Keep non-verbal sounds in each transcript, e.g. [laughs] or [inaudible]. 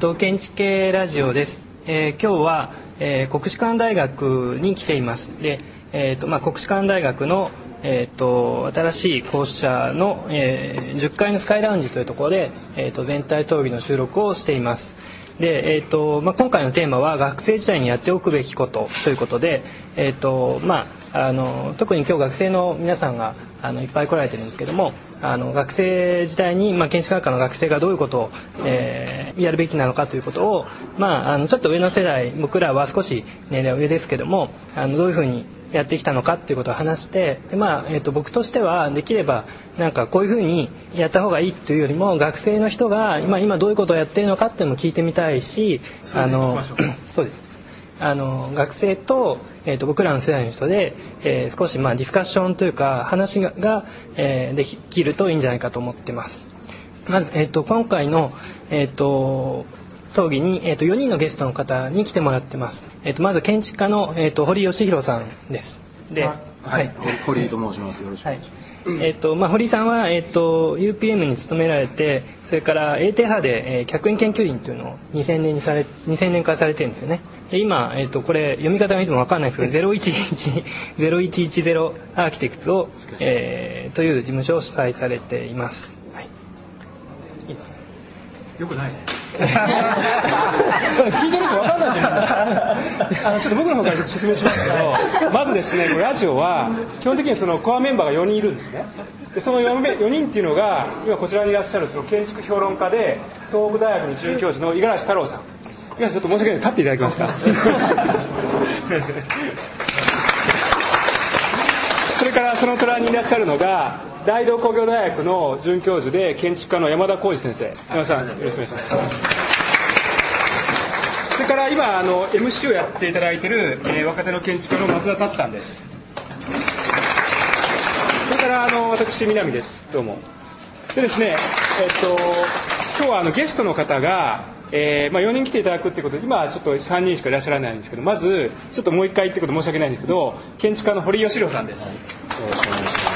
と建築系ラジオです。えー、今日は、えー、国士舘大学に来ています。で、えっ、ー、とまあ国士舘大学のえーと、新しい校舎の、えー、10階のスカイラウンジというところで、えーと、全体討議の収録をしています。で、えーとまあ、今回のテーマは学生時代にやっておくべきことということで、えーとまあ、あの特に今日学生の皆さんがあのいっぱい来られてるんですけどもあの学生時代に、まあ、建築学科の学生がどういうことを、えー、やるべきなのかということを、まあ、あのちょっと上の世代僕らは少し年齢は上ですけどもあのどういうふうにやってきたのかっていうことを話してで、まあえー、と僕としてはできればなんかこういうふうにやった方がいいというよりも学生の人が今今どういうことをやってるのかっていうのも聞いてみたいしあのそうです。あの学生と,、えー、と僕らの世代の人で、えー、少しまあディスカッションというか話がが、えー、できるといいんじゃないかと思ってます。まず、えー、と今回の、えー、と討議に、えー、と4人のゲストの方に来てもらってます。えー、とまず建築家の、えー、と堀義弘さんです。で、はい、はい、堀井と申します。よろしくお願いします。はい、えっ、ー、とまあ堀井さんはえっ、ー、と UPM に勤められて、それから AT 派で、えー、客員研究員というのを2000年にされ2000年からされてるんですよね。で今えっ、ー、とこれ読み方がいつもわかんないですけど、011 0110アーキテクツを、えー、という事務所を主催されています。はい。いいですか？よくないね。聞いてる人分かんないじゃないです。かあのちょっと僕の方から説明しますけどまずですねラジオは基本的にそのコアメンバーが4人いるんですね。でその 4, 4人っていうのが今こちらにいらっしゃるその建築評論家で東北大学の准教授の五十嵐太郎さん。五十嵐ちょっと申し訳ない。立っていただけますか？[laughs] それからその隣にいらっしゃるのが大同工業大学の准教授で建築家の山田浩二先生。山田さんよろしくお願いします。それから今あの MC をやっていただいている、えー、若手の建築家の松田達さんです。それからあの私南です。どうも。でですねえっと今日はあのゲストの方がえーまあ、4人来ていただくってことで今はちょっと3人しかいらっしゃらないんですけどまずちょっともう一回ってこと申し訳ないんですけど建築家の堀義郎さんです。よろしくお願いします。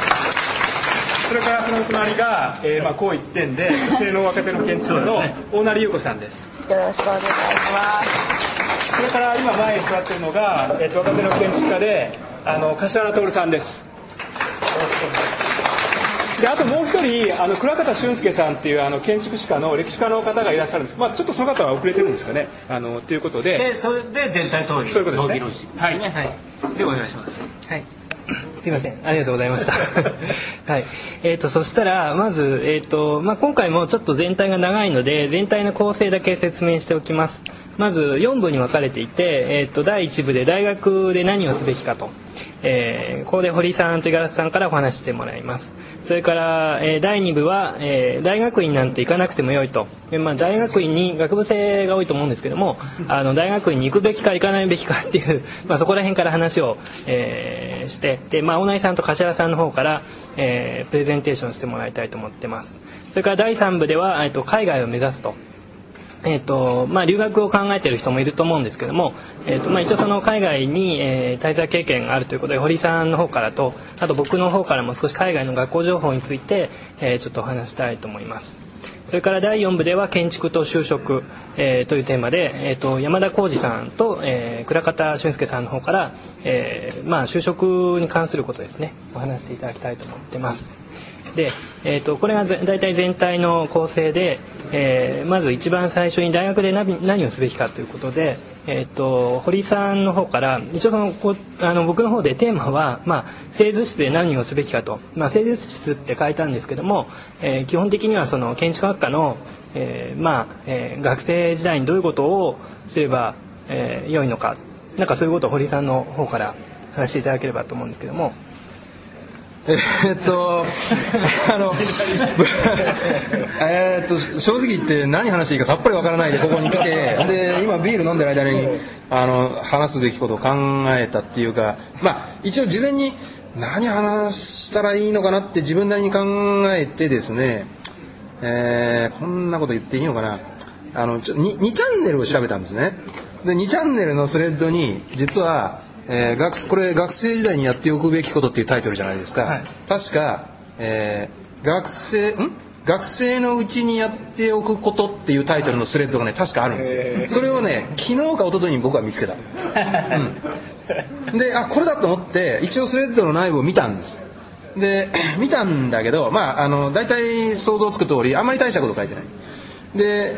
それからその隣が、えー、まあこう一点で女性の若手の建築家の大成優子さんです。よろしくお願いします。それから今前に座ってるのが、えー、と若手の建築家であの柏原徹さんです。であともう一人あの倉方俊介さんっていうあの建築士家の歴史家の方がいらっしゃるんです、まあ、ちょっとその方は遅れてるんですかね。あのということで。でそれで全体通りそういうことですね。はい、はい、でお願いします。はいすいません。ありがとうございました。[laughs] はい。えーと、そしたらまず、えーとまあ、今回もちょっと全体が長いので全体の構成だけ説明しておきます。まず4部に分かれていて、えーと第1部で大学で何をすべきかと。えー、ここで堀さんと五十嵐さんからお話してもらいます。それから、えー、第2部は、えー、大学院なんて行かなくてもよいと。で、まあ、大学院に学部生が多いと思うんですけどもあの大学院に行くべきか行かないべきかっていう、[laughs] まあ、そこら辺から話を、えー、してで、まあ、大内さんと柏さんの方から、えー、プレゼンテーションしてもらいたいと思ってます。それから第3部では、えー、と海外を目指すと。えーとまあ、留学を考えてる人もいると思うんですけども、えーとまあ、一応その海外に、えー、滞在経験があるということで堀さんの方からとあと僕の方からも少し海外の学校情報について、えー、ちょっとお話したいと思います。それから第4部では建築と就職、えー、というテーマで、えーと、山田浩二さんと、えー、倉方俊介さんの方から、えーまあ、就職に関することですねお話していただきたいと思ってます。で、えーと、これが大体全体の構成で、えー、まず一番最初に大学で何をすべきかということで、えーと、堀さんの方から一応そのこあの僕の方でテーマは、まあ、製図室で何をすべきかと、まあ、製図室って書いたんですけども、えー、基本的にはその建築学科の、えー、まあえー、学生時代にどういうことをすれば、えー、良いのかなんかそういうことを堀さんの方から話していただければと思うんですけども。え、っとあのえっと正直言って何話していいかさっぱりわからないでここに来てで今ビール飲んでる間にあの話すべきことを考えたっていうかまあ一応事前に何話したらいいのかなって自分なりに考えてですね、えー、こんなこと言っていいのかな。あのちょ 2, 2チャンネルを調べたんですね。で2チャンネルのスレッドに実はえー、学これ学生時代にやっておくべきことっていうタイトルじゃないですか、はい、確か、えー、学生ん？学生のうちにやっておくことっていうタイトルのスレッドがね確かあるんですよ。それをね昨日か一昨日に僕は見つけた、[laughs] うん、であこれだと思って一応スレッドの内部を見たんです。で [clears throat] 見たんだけどまああの大体想像つく通りあんまり大したこと書いてない。で、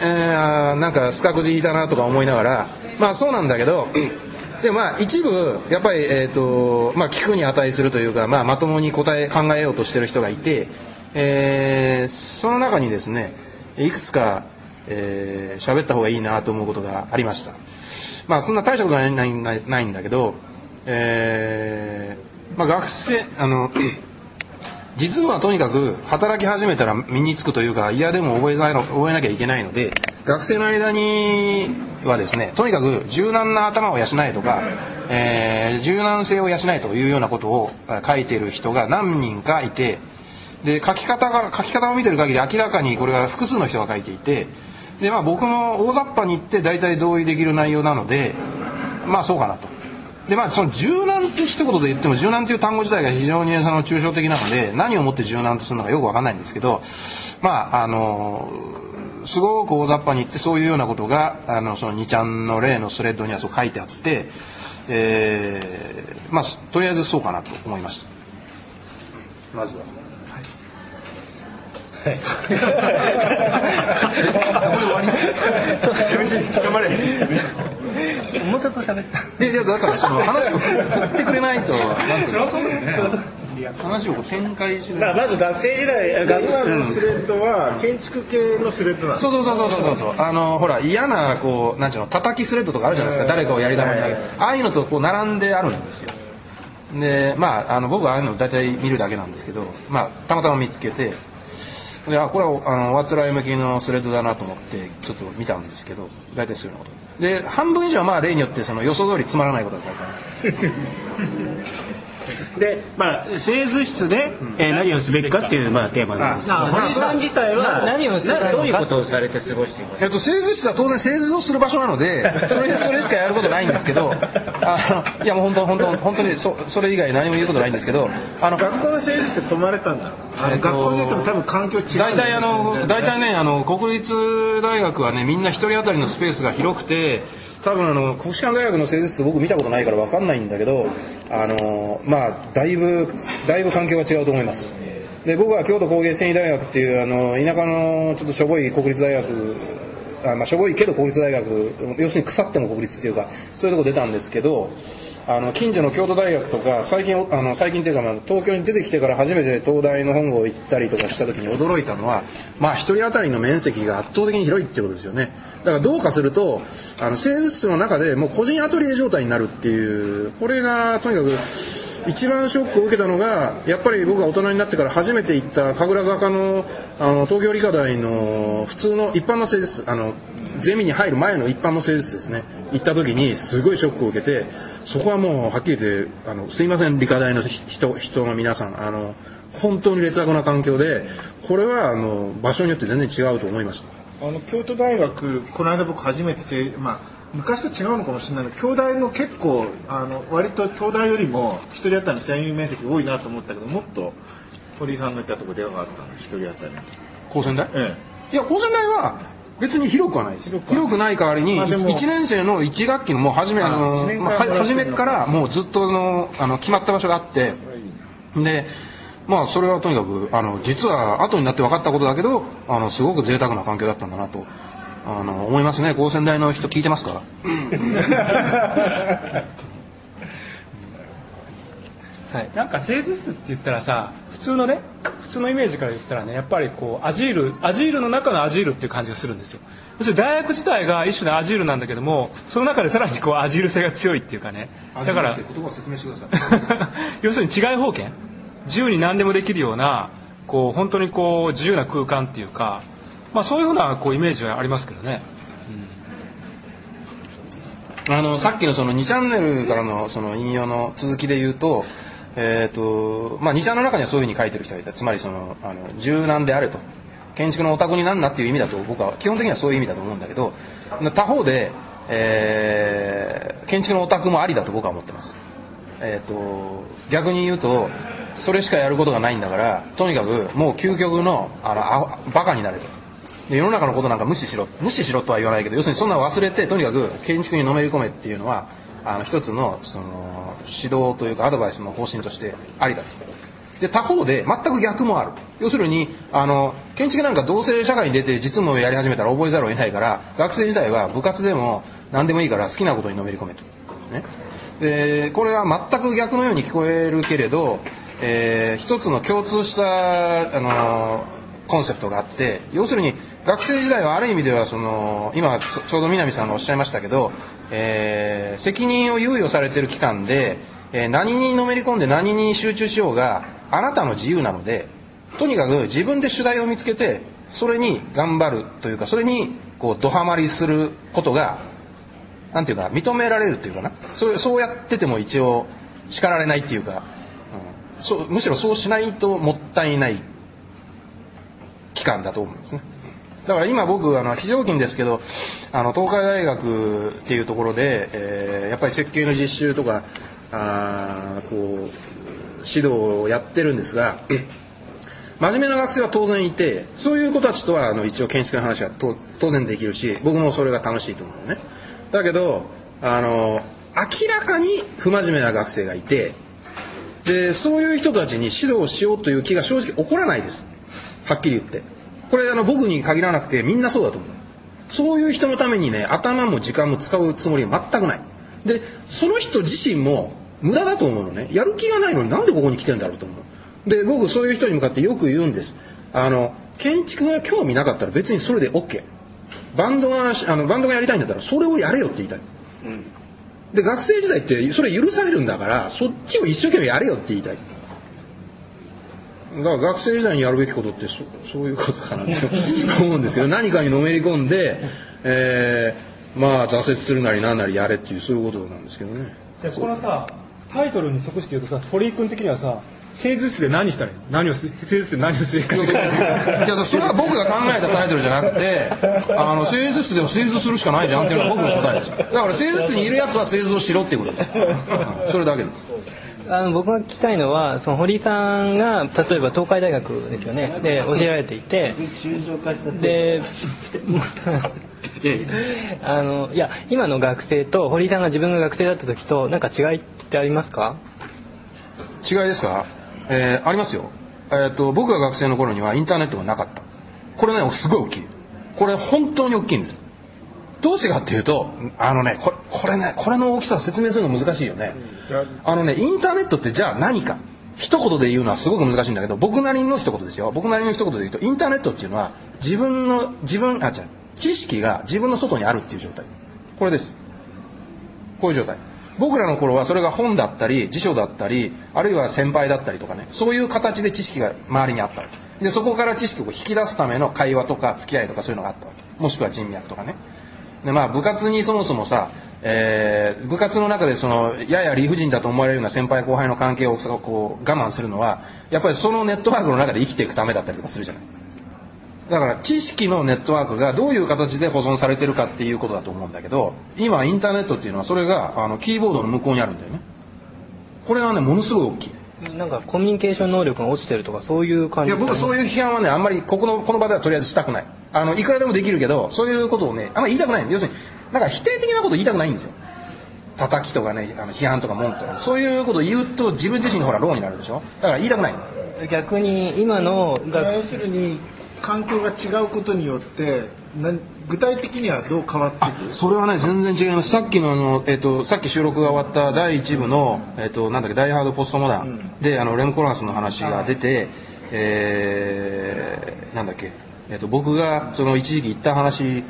えー、なんかスカくじ引いたなとか思いながらまあそうなんだけどでまあ一部やっぱり、えーとまあ、聞くに値するというか、まあ、まともに答え考えようとしてる人がいて、えー、その中にですねいくつか喋、えー、った方がいいなと思うことがありました。まあそんな大したことはないんだけど、えーまあ、学生あの実務はとにかく働き始めたら身につくというか嫌でも覚えな覚えなきゃいけないので学生の間にはですねとにかく柔軟な頭を養えとか、えー、柔軟性を養えというようなことを書いてる人が何人かいてで書き方が書き方を見てる限り明らかにこれは複数の人が書いていてで、まあ、僕も大雑把に言って大体同意できる内容なのでまあそうかなと。でまあその柔軟って一言で言っても柔軟という単語自体が非常にその抽象的なので何をもって柔軟とするのかよく分かんないんですけどまああのすごく大雑把に言ってそういうようなことがあのその2ちゃんの例のスレッドにはそう書いてあって、えー、まあとりあえずそうかなと思いました。まずは。はい、これ終わり。もうちょっと喋った。いやだからその話を振ってくれないとなんていうの話を展開しまず学生時代学部のスレッドは建築系のスレッドなんそうそうそうそうそうそう。あのほら嫌なこうなんちゅうの叩きスレッドとかあるじゃないですか。誰かをやり玉にああいうのとこう並んであるんですよ。でまああの僕はああいうの大体見るだけなんですけどまあたまたま見つけてであこれはあのわつらい向きのスレッドだなと思ってちょっと見たんですけど大体そういうようなこと。で半分以上はまあ例によってその予想通りつまらないことが書いてあるんですで、まあ、製図室で、えー、何をすべきかっていう、まあ、テーマなんです。けど堀さん自体は何をするどういうことをされて過ごしていますか、えっと、製図室は当然製図をする場所なので [laughs] それそれしかやることないんですけどあのいやもう本当本当本当にそそれ以外何も言うことないんですけどあの学校の製図室で泊まれたんだあの、えっと、学校によっても多分環境違う。大体あの大体ねあの国立大学はねみんな一人当たりのスペースが広くて多分あの国士舘大学の製図室僕見たことないから分かんないんだけどあのまあだいぶだいぶ環境が違うと思います。で僕は京都工芸繊維大学っていうあの田舎のちょっとしょぼい国立大学あまあしょぼいけど国立大学要するに腐っても国立っていうかそういうとこ出たんですけどあの近所の京都大学とか最近あの最近っていうか、まあ、東京に出てきてから初めて東大の本郷行ったりとかした時に驚いたのはまあ一人当たりの面積が圧倒的に広いっていうことですよね。からどうかするとあの製図室の中でもう個人アトリエ状態になるっていうこれがとにかく一番ショックを受けたのがやっぱり僕が大人になってから初めて行った神楽坂のあの東京理科大の普通の一般の製図あのゼミに入る前の一般の製図ですね。行った時にすごいショックを受けてそこはもうはっきり言ってあのすいません理科大の人人の皆さん。あの本当に劣悪な環境でこれはあの場所によって全然違うと思いました。あの京都大学この間僕初めてせ、まあ、昔と違うのかもしれない。けど京大の結構あの割と東大よりも一人当たりの占有面積多いなと思ったけどもっと堀井さんの言ったところでかかったの。一人当たり高専大、ええ、いや高専大は別に広くはないです。広くない。代わりに、まあ、1年生の1学期のもう初めあのまあ、初めからもうずっとのあの決まった場所があって。でまあそれはとにかくあの実は後になって分かったことだけどあのすごく贅沢な環境だったんだなとあの思いますね。高専大の人聞いてますか？はい、なんか製図室って言ったらさ普通のね普通のイメージから言ったらねやっぱりこうアジールアジールの中のアジールっていう感じがするんですよ。要するに大学自体が一種のアジールなんだけどもその中でさらにこうアジール性が強いっていうかね。だから [laughs] 要するに違い保険自由に何でもできるようなこう本当にこう自由な空間っていうか、まあ、そういうふうなこうイメージはありますけどね。うん、あのさっきのその2チャンネルからのその引用の続きで言うと,、えーとまあ、2チャンの中にはそういうふうに書いてる人がいたつまりそのあの柔軟であれと建築のオタクになんなっていう意味だと僕は基本的にはそういう意味だと思うんだけど他方で、えー、建築のオタクもありだと僕は思ってます。えーと逆に言うとそれしかやることがないんだからとにかくもう究極のあのあバカになれと。で世の中のことなんか無視しろ。無視しろとは言わないけど要するにそんな忘れてとにかく建築にのめり込めっていうのはあの一つのその指導というかアドバイスの方針としてありだと。で他方で全く逆もある。要するにあの建築なんか同性社会に出て実務をやり始めたら覚えざるを得ないから学生時代は部活でも何でもいいから好きなことにのめり込めと、ね、でこれは全く逆のように聞こえるけれど、えー一つの共通したあのコンセプトがあって要するに学生時代はある意味ではその今ちょうど南さんがおっしゃいましたけど、えー責任を猶予されてる期間で、えー何にのめり込んで何に集中しようがあなたの自由なのでとにかく自分で主題を見つけてそれに頑張るというかそれにこうドハマりすることがなんていうか認められるっていうかな。それそうやってても一応叱られないっていうか、そうむしろそうしないともったいない期間だと思うんですね。だから今僕あの非常勤ですけどあの東海大学っていうところで、えーやっぱり設計の実習とかあこう指導をやってるんですが真面目な学生は当然いてそういう子たちとはあの一応建築の話は当然できるし僕もそれが楽しいと思うのね。だけどあの明らかに不真面目な学生がいてでそういう人たちに指導しようという気が正直起こらないです。はっきり言って。これあの僕に限らなくてみんなそうだと思う。そういう人のためにね頭も時間も使うつもりは全くない。でその人自身も無駄だと思うのね。やる気がないのになんでここに来てんだろうと思う。で僕そういう人に向かってよく言うんです。あの建築が興味なかったら別にそれで OK バンドがあのバンドがやりたいんだったらそれをやれよって言いたい。で学生時代ってそれ許されるんだからそっちを一生懸命やれよって言いたい。だから学生時代にやるべきことってそそういうことかなって [laughs] 思うんですけど何かにのめり込んで、えーまあ挫折するなりなんなりやれっていうそういうことなんですけどね。じゃあそこのさタイトルに即して言うとさ堀井君的にはさ製図室で何したらいい？の何をす製図室で何をするか。いやそれは僕が考えたタイトルじゃなくてあの製図室でも製図するしかないじゃんっていうのが僕の答えですよ。だから製図室にいるやつは製図をしろっていうことです、うん。それだけです。あの僕が聞きたいのはその堀井さんが例えば東海大学ですよね。で教えられていて。で [laughs] あのいや今の学生と堀井さんが自分が学生だった時となんか違いってありますか？違いですか、えーありますよ、えー、と僕が学生の頃にはインターネットがなかった。これねすごい大きい。これ本当に大きいんです。どうしてかっていうとあのねこれこれねこれの大きさ説明するの難しいよね。あのねインターネットってじゃあ何か。一言で言うのはすごく難しいんだけど僕なりの一言ですよ。僕なりの一言で言うとインターネットっていうのは自分の自分あ違う知識が自分の外にあるっていう状態。これです。こういう状態僕らの頃はそれが本だったり辞書だったりあるいは先輩だったりとかねそういう形で知識が周りにあったわけ。でそこから知識を引き出すための会話とか付き合いとかそういうのがあったわけ。もしくは人脈とかね。でまあ部活にそもそもさ、えー部活の中でそのやや理不尽だと思われるような先輩後輩の関係をこう我慢するのはやっぱりそのネットワークの中で生きていくためだったりとかするじゃない。だから知識のネットワークがどういう形で保存されてるかっていうことだと思うんだけど今インターネットっていうのはそれがあのキーボードの向こうにあるんだよね。これがねものすごい大きい。なんかコミュニケーション能力が落ちてるとかそういう感じ。いや僕はそういう批判はねあんまりここのこの場ではとりあえずしたくない。あのいくらでもできるけどそういうことをねあんまり言いたくない要するになんか否定的なこと言いたくないんですよ。叩きとかねあの批判とか文句とかそういうことを言うと自分自身がほらローになるでしょ。だから言いたくないんです逆に今の学要するに環境が違うことによって具体的にはどう変わってそれはね全然違います。さっきのあの、えっとさっき収録が終わった第1部の、えっとなんだっけ「ダイ・ハード・ポスト・モダン」であのレム・コラハスの話が出て、えーなんだっけ、えっと僕がその一時期言った話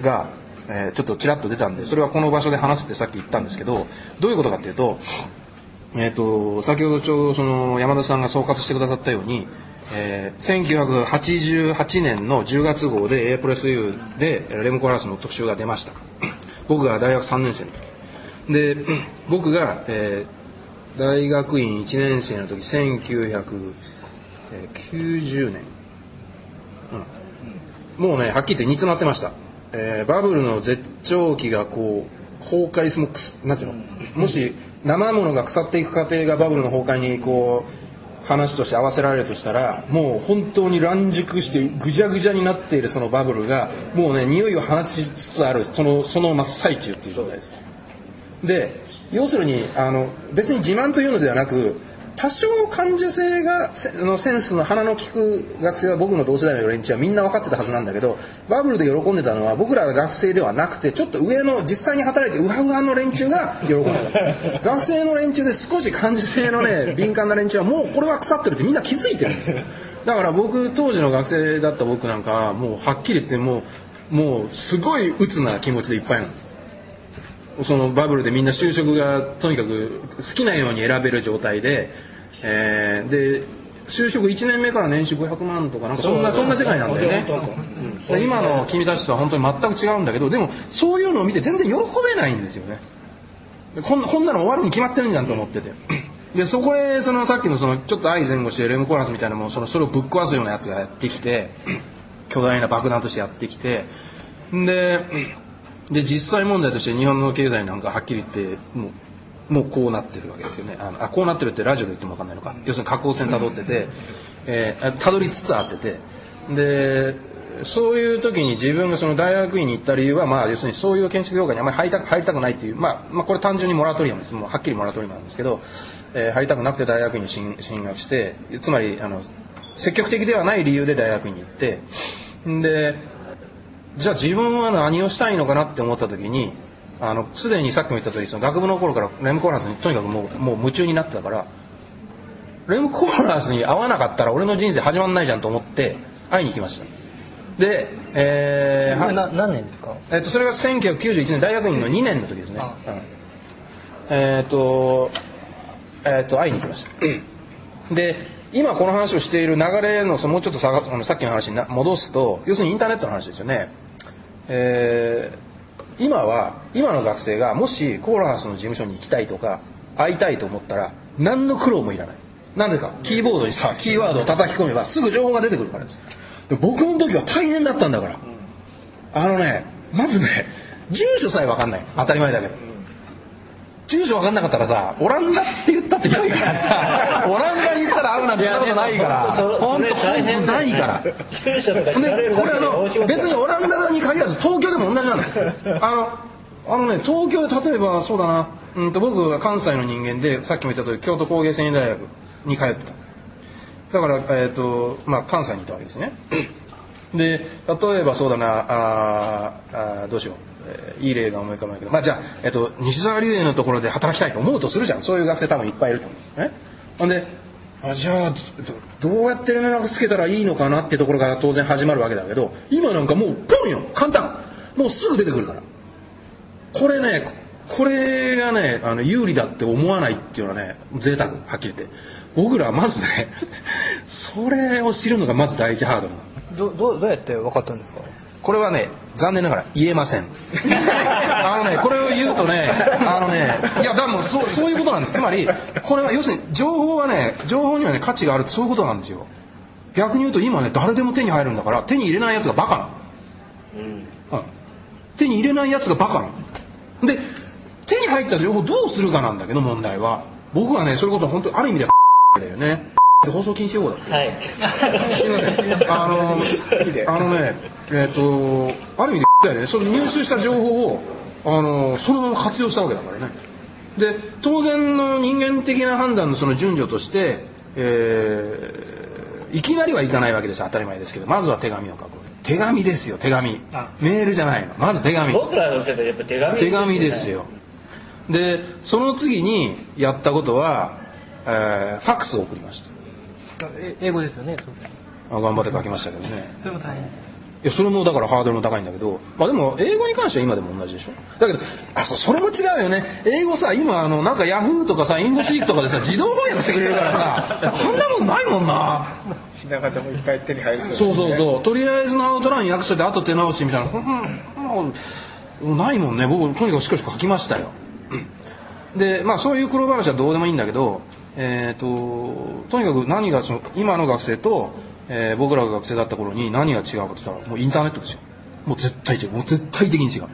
が、えーちょっとちらっと出たんでそれはこの場所で話すってさっき言ったんですけどどういうことかっていうと,、えっと先ほどちょうどその山田さんが総括してくださったように、えー1988年の10月号で A プレス U でレム・コラハスの特集が出ました。僕が大学3年生の時。で [clears throat] 僕が、えー大学院1年生の時1990年、うん、もうねはっきり言って煮詰まってました、えーバブルの絶頂期がこう崩壊すもくすなんていうの？もし生ものが腐っていく過程がバブルの崩壊にこう話として合わせられるとしたらもう本当に乱熟してぐじゃぐじゃになっているそのバブルがもうね匂いを放ちつつあるそのその真っ最中っていう状態です。で要するにあの別に自慢というのではなく多少感受性がせのセンスの鼻の利く学生は僕の同世代の連中はみんな分かってたはずなんだけどバブルで喜んでたのは僕らが学生ではなくてちょっと上の実際に働いてウハウハの連中が喜んでた。[laughs] 学生の連中で少し感受性のね [laughs] 敏感な連中はもうこれは腐ってるってみんな気づいてるんですよ。だから僕当時の学生だった僕なんかはもうはっきり言ってもうもうすごい鬱な気持ちでいっぱいなの。そのバブルでみんな就職がとにかく好きなように選べる状態で、えーで就職1年目から年収500万とかなんかそんなそんな世界なんだよね、うん。今の君たちとは本当に全く違うんだけどでもそういうのを見て全然喜べないんですよね。こんこんなの終わるに決まってるんじゃんと思ってて。[clears throat] でそこへそのさっきのそのちょっと愛前後してレムコーラスみたいなものそのそれをぶっ壊すようなやつがやってきて [clears throat] 巨大な爆弾としてやってきてでで実際問題として日本の経済なんかはっきり言ってもうもうこうなってるわけですよね。あのあこうなってるってラジオで言っても分かんないのか。要するに下降線たどっててえーたどりつつあってて。でそういう時に自分がその大学院に行った理由はまあ要するにそういう建築業界にあまり入りたく入りたくないっていう、まあ、まあこれ単純にモラトリアムです。もうはっきりモラトリアムなんですけど、えー入りたくなくて大学院に進進学してつまりあの積極的ではない理由で大学院に行って。でじゃあ自分は何をしたいのかなって思った時にあのすでにさっきも言った通りその学部の頃からレムコーラスにとにかくもうもう夢中になってたからレムコーラスに会わなかったら俺の人生始まんないじゃんと思って会いに行きました。で、えーな何年ですか？えっとそれが1991年大学院の2年の時ですね、うん。えっ、とえっ、と会いに行きました。[clears throat] で今この話をしている流れのそのもうちょっとささっきの話にな戻すと要するにインターネットの話ですよね。えー今は今の学生がもしコーラハウスの事務所に行きたいとか会いたいと思ったら何の苦労もいらない。なぜか。キーボードにさキーワードを叩き込めばすぐ情報が出てくるからです。で僕の時は大変だったんだから。あのねまずね住所さえ分かんない。当たり前だけど。住所分かんなかったらさオランダって言ったって広いからさ [laughs] オランダに行ったら会うなんてそんなことないから本当大変ないから。住所とかでこれあの別にオランダに限らず東京でも同じなんです。あのあのね東京で例えばそうだな、うん、と僕が関西の人間でさっきも言った通り京都工芸繊維大学に通ってた。だから、えーとまあ、関西にいたわけですねで例えばそうだなああどうしよう、えーいい例が思い浮かばないけど、まあ、じゃあ、えっと西沢龍英のところで働きたいと思うとするじゃん。そういう学生多分いっぱいいると思う。ねほんであじゃあどうやって連絡つけたらいいのかなってところから当然始まるわけだけど今なんかもうポンよ。簡単。もうすぐ出てくるから。これねこれがねあの有利だって思わないっていうのはね贅沢はっきり言って。僕らはまずね [laughs] それを知るのがまず第一ハードルなの。どどうどうやって分かったんですか？これはね残念ながら言えません。[laughs] あのねこれを言うとねあのねいやでもそうそういうことなんです。つまりこれは要するに情報はね情報にはね価値があるってそういうことなんですよ。逆に言うと今ね誰でも手に入るんだから手に入れないやつがバカなの、うん。手に入れないやつがバカなの。で手に入った情報をどうするかなんだけど問題は。僕はねそれこそ本当にある意味ではだよね。で放送禁止用語だはいすいません。あの、あのね、えっ、と、ある意味でだよね、その入手した情報を、あの、そのまま活用したわけだからね。で、当然の人間的な判断のその順序として、えーいきなりはいかないわけです当たり前ですけど、まずは手紙を書く。手紙ですよ、手紙。メールじゃないの。まず手紙。僕らの世代やっぱ手紙手紙ですよ。で、その次にやったことは、えーファックスを送りました。え英語ですよね。あ頑張って書きましたけどね。それも大変いやそれもだからハードルも高いんだけどまあでも英語に関しては今でも同じでしょ。だけどあそうそれも違うよね。英語さ今あのなんかヤフーとかさインフォシークとかでさ自動翻訳してくれるからさそんなもんないもんな。ひな形もいっぱい手に入るそうそうそう。とりあえずのアウトライン訳してあと手直しみたいな。そん。ないもんね。僕とにかくしかしか書きましたよ。でまあそういう黒話はどうでもいいんだけどえっ、ととにかく何がその今の学生と、えー僕らが学生だった頃に何が違うかって言ったらもうインターネットですよ。もう絶対違う。もう絶対的に違う。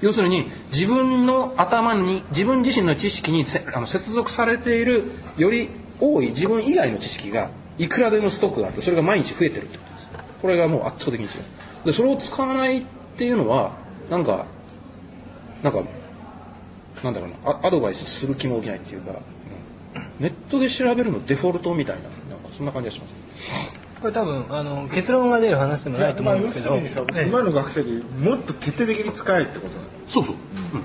要するに自分の頭に自分自身の知識にせあの接続されているより多い自分以外の知識がいくらでもストックがあってそれが毎日増えてるってことです。これがもう圧倒的に違う。でそれを使わないっていうのはなんかなんかなんだろうなアアドバイスする気も起きないっていうか、ネットで調べるのデフォルトみたいななんかそんな感じがします。これ多分あの結論が出る話でもないと思うんですけど。まあ今の学生にもっと徹底的に使えってこと。そうそう、うん。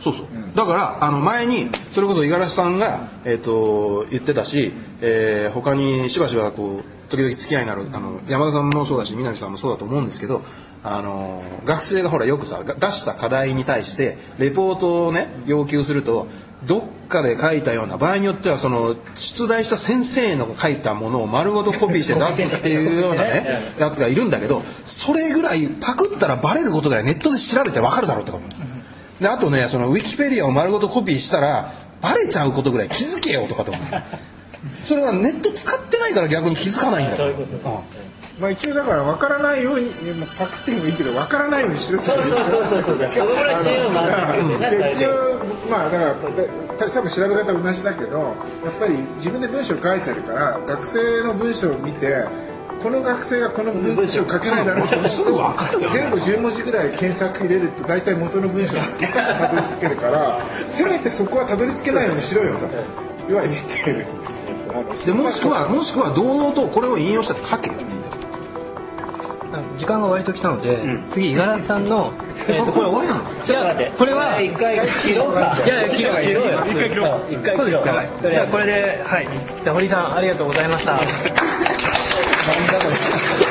そうそう、だからあの前にそれこそ五十嵐さんが、えー、と言ってたし、えー他にしばしばこう時々付き合いになるあの山田さんもそうだし南さんもそうだと思うんですけどあの学生がほらよくさが出した課題に対してレポートをね要求するとどっかで書いたような場合によってはその出題した先生の書いたものを丸ごとコピーして出すっていうようなね [laughs] やつがいるんだけどそれぐらいパクったらバレることぐらいネットで調べてわかるだろうって思う。であとねそのウィキペディアを丸ごとコピーしたらバレちゃうことぐらい気づけよとかと思う。それはネット使ってないから逆に気づかないんだよ。そういうことうんまあ一応だから分からないようにまあパクってもいいけど分からないようにしろってそうそうそうそうそうそのぐらい知恵を回っ一応まあだからで多分調べ方同じだけどやっぱり自分で文章書いてあるから学生の文章を見てこの学生がこの文章書けないだろうとすぐ分かるよね。前後10文字ぐらい検索入れると大体元の文章にたどり着けるからせめてそこはたどり着けないようにしろよと。言わ言って。いる。でもしくはもしくは堂々とこれを引用したって書けよ時間が割と来たので、次五十嵐さんの、えー、とこれ終わりなの？ちょっと待って。これは一回切ろうか。いやいや切ろう切ろうよ。一回切ろう。一回切ろう。じゃあこれではい。じゃあ堀井さんありがとうございました [laughs]